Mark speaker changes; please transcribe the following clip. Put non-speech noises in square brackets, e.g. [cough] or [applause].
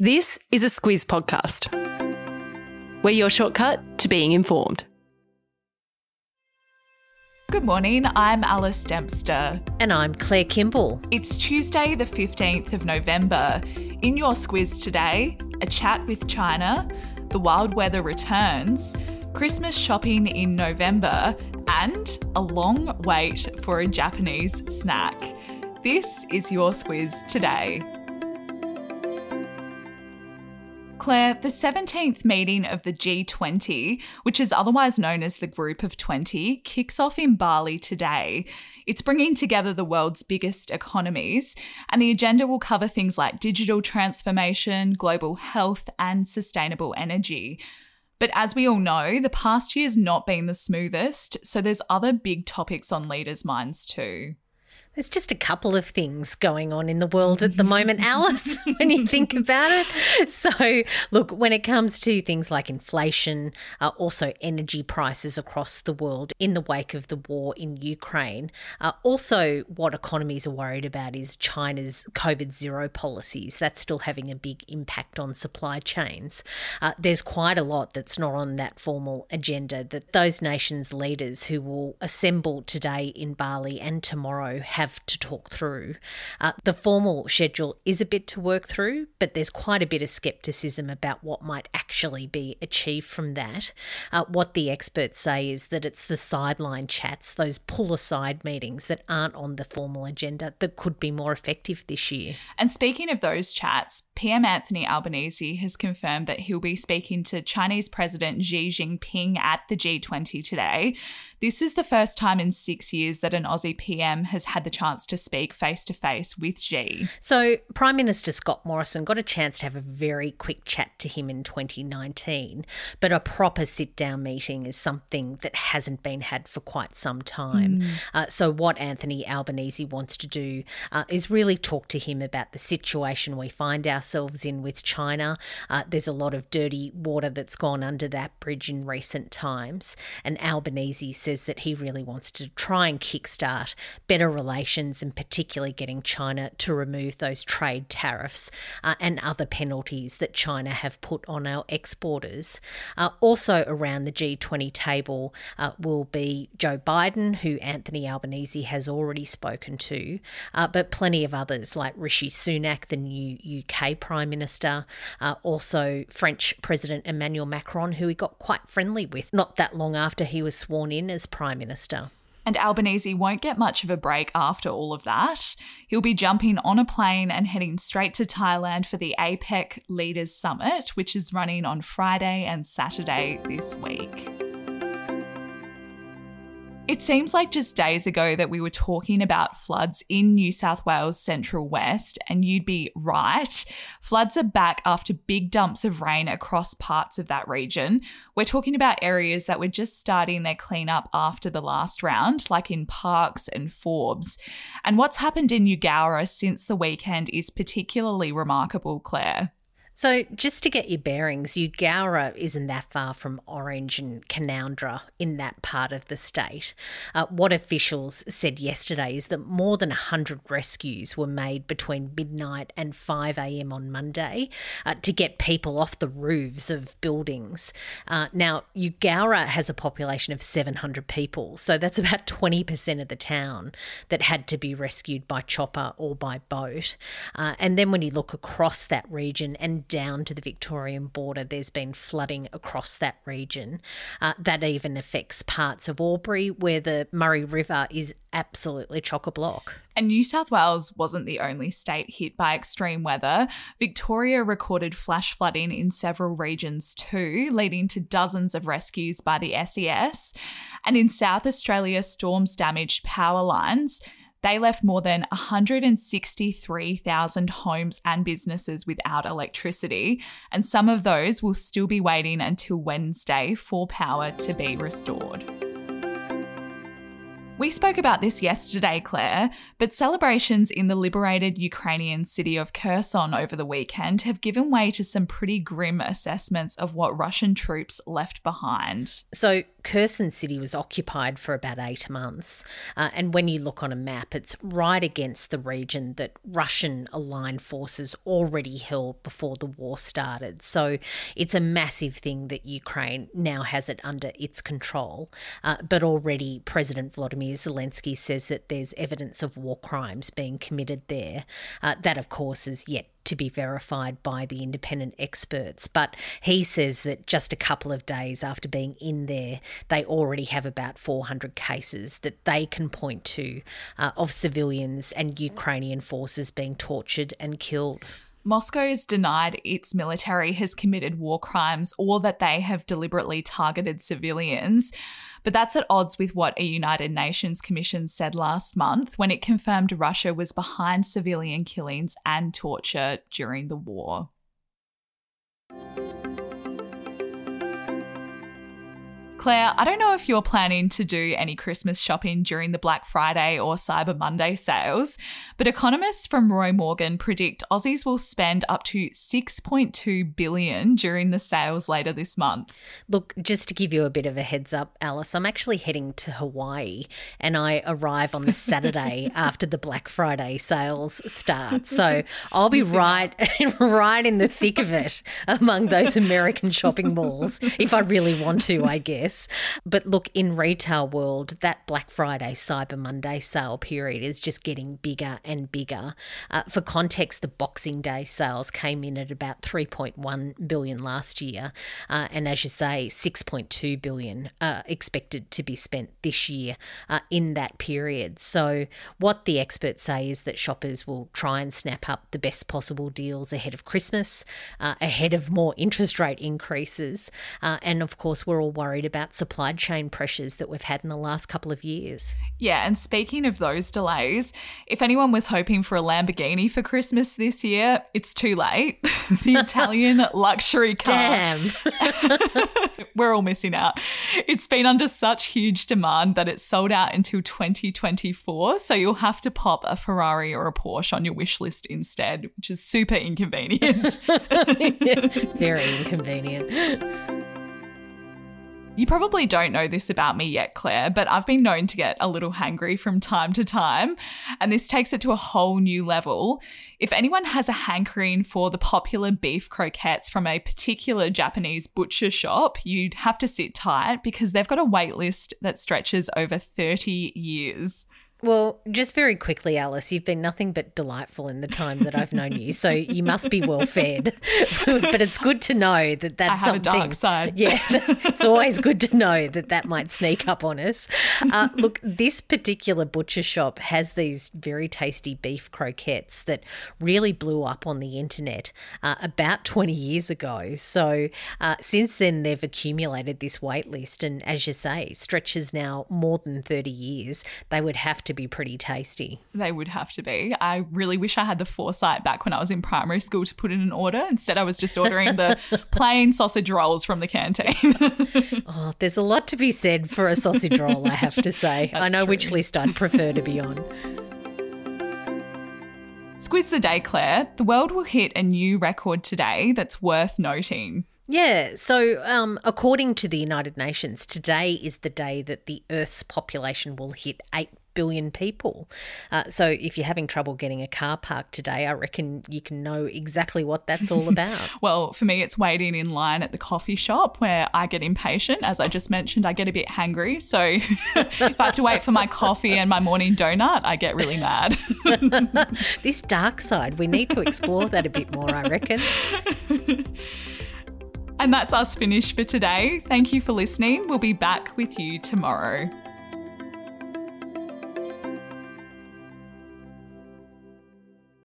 Speaker 1: This is a Squiz podcast. We're your shortcut to being informed.
Speaker 2: Good morning, I'm Alice Dempster.
Speaker 3: And I'm Claire Kimball.
Speaker 2: It's Tuesday, the 15th of November. In your Squiz today, a chat with China, the wild weather returns, Christmas shopping in November, and a long wait for a Japanese snack. This is your Squiz today. The 17th meeting of the G20, which is otherwise known as the Group of 20, kicks off in Bali today. It's bringing together the world's biggest economies, and the agenda will cover things like digital transformation, global health, and sustainable energy. But as we all know, the past year's not been the smoothest, so there's other big topics on leaders' minds too.
Speaker 3: There's just a couple of things going on in the world at the moment, Alice, [laughs] when you think about it. So, look, when it comes to things like inflation, uh, also energy prices across the world in the wake of the war in Ukraine, uh, also what economies are worried about is China's COVID zero policies. That's still having a big impact on supply chains. Uh, there's quite a lot that's not on that formal agenda that those nations' leaders who will assemble today in Bali and tomorrow have have to talk through. Uh, the formal schedule is a bit to work through, but there's quite a bit of skepticism about what might actually be achieved from that. Uh, what the experts say is that it's the sideline chats, those pull aside meetings that aren't on the formal agenda, that could be more effective this year.
Speaker 2: And speaking of those chats, PM Anthony Albanese has confirmed that he'll be speaking to Chinese President Xi Jinping at the G20 today. This is the first time in six years that an Aussie PM has had the chance to speak face to face with Xi.
Speaker 3: So, Prime Minister Scott Morrison got a chance to have a very quick chat to him in 2019, but a proper sit down meeting is something that hasn't been had for quite some time. Mm. Uh, so, what Anthony Albanese wants to do uh, is really talk to him about the situation we find ourselves in with China. Uh, there's a lot of dirty water that's gone under that bridge in recent times, and Albanese says that he really wants to try and kickstart better relations and particularly getting China to remove those trade tariffs uh, and other penalties that China have put on our exporters. Uh, also around the G20 table uh, will be Joe Biden, who Anthony Albanese has already spoken to, uh, but plenty of others like Rishi Sunak, the new UK Prime Minister, uh, also French President Emmanuel Macron, who he got quite friendly with not that long after he was sworn in as Prime Minister.
Speaker 2: And Albanese won't get much of a break after all of that. He'll be jumping on a plane and heading straight to Thailand for the APEC Leaders Summit, which is running on Friday and Saturday this week. It seems like just days ago that we were talking about floods in New South Wales Central West, and you'd be right. Floods are back after big dumps of rain across parts of that region. We're talking about areas that were just starting their cleanup after the last round, like in Parkes and Forbes. And what's happened in Eugowra since the weekend is particularly remarkable, Claire.
Speaker 3: So, just to get your bearings, Eugowra isn't that far from Orange and Canowindra in that part of the state. Uh, what officials said yesterday is that more than 100 rescues were made between midnight and 5am on Monday uh, to get people off the roofs of buildings. Uh, now, Eugowra has a population of 700 people, so that's about 20% of the town that had to be rescued by chopper or by boat. Uh, and then when you look across that region and down to the Victorian border, there's been flooding across that region. Uh, that even affects parts of Albury, where the Murray River is absolutely chock a block.
Speaker 2: And New South Wales wasn't the only state hit by extreme weather. Victoria recorded flash flooding in several regions too, leading to dozens of rescues by the SES. And in South Australia, storms damaged power lines. They left more than 163,000 homes and businesses without electricity, and some of those will still be waiting until Wednesday for power to be restored. We spoke about this yesterday, Claire, but celebrations in the liberated Ukrainian city of Kherson over the weekend have given way to some pretty grim assessments of what Russian troops left behind.
Speaker 3: So, Kherson City was occupied for about eight months. Uh, and when you look on a map, it's right against the region that Russian aligned forces already held before the war started. So it's a massive thing that Ukraine now has it under its control. Uh, but already President Vladimir Zelensky says that there's evidence of war crimes being committed there. Uh, that, of course, is yet to be verified by the independent experts. But he says that just a couple of days after being in there, they already have about 400 cases that they can point to uh, of civilians and Ukrainian forces being tortured and killed.
Speaker 2: Moscow has denied its military has committed war crimes or that they have deliberately targeted civilians. But that's at odds with what a United Nations Commission said last month when it confirmed Russia was behind civilian killings and torture during the war. Claire, I don't know if you're planning to do any Christmas shopping during the Black Friday or Cyber Monday sales, but economists from Roy Morgan predict Aussies will spend up to 6.2 billion during the sales later this month.
Speaker 3: Look, just to give you a bit of a heads up, Alice, I'm actually heading to Hawaii and I arrive on the [laughs] Saturday after the Black Friday sales start. So I'll be right [laughs] right in the thick of it among those American shopping malls if I really want to, I guess. But look, in retail world, that Black Friday, Cyber Monday sale period is just getting bigger and bigger. Uh, for context, the Boxing Day sales came in at about 3.1 billion last year, uh, and as you say, 6.2 billion uh, expected to be spent this year uh, in that period. So, what the experts say is that shoppers will try and snap up the best possible deals ahead of Christmas, uh, ahead of more interest rate increases, uh, and of course, we're all worried about about supply chain pressures that we've had in the last couple of years.
Speaker 2: Yeah, and speaking of those delays, if anyone was hoping for a Lamborghini for Christmas this year, it's too late. [laughs] the Italian [laughs] luxury car.
Speaker 3: Damn. [laughs]
Speaker 2: We're all missing out. It's been under such huge demand that it's sold out until 2024. So you'll have to pop a Ferrari or a Porsche on your wish list instead, which is super inconvenient.
Speaker 3: Very inconvenient.
Speaker 2: You probably don't know this about me yet, Claire, but I've been known to get a little hangry from time to time, and this takes it to a whole new level. If anyone has a hankering for the popular beef croquettes from a particular Japanese butcher shop, you'd have to sit tight because they've got a wait list that stretches over 30 years.
Speaker 3: Well, just very quickly, Alice, you've been nothing but delightful in the time that I've known you, so you must be well fed. [laughs] but it's good to know that that's
Speaker 2: I have
Speaker 3: something.
Speaker 2: A dark side.
Speaker 3: Yeah, [laughs] it's always good to know that that might sneak up on us. Uh, look, this particular butcher shop has these very tasty beef croquettes that really blew up on the internet uh, about 20 years ago. So uh, since then, they've accumulated this wait list, and as you say, stretches now more than 30 years. They would have to be pretty tasty.
Speaker 2: They would have to be. I really wish I had the foresight back when I was in primary school to put in an order. Instead, I was just ordering the [laughs] plain sausage rolls from the canteen. [laughs]
Speaker 3: oh, there's a lot to be said for a sausage roll, I have to say. [laughs] I know true. which list I'd prefer to be on.
Speaker 2: Squiz the day, Claire. The world will hit a new record today that's worth noting.
Speaker 3: Yeah, so um, according to the United Nations, today is the day that the Earth's population will hit 8 billion people. Uh, so if you're having trouble getting a car parked today, I reckon you can know exactly what that's all about. [laughs]
Speaker 2: well, for me, it's waiting in line at the coffee shop where I get impatient. As I just mentioned, I get a bit hangry. So [laughs] if I have to wait for my coffee and my morning donut, I get really mad. [laughs]
Speaker 3: this dark side, we need to explore that a bit more, I reckon.
Speaker 2: And that's us finished for today. Thank you for listening. We'll be back with you tomorrow.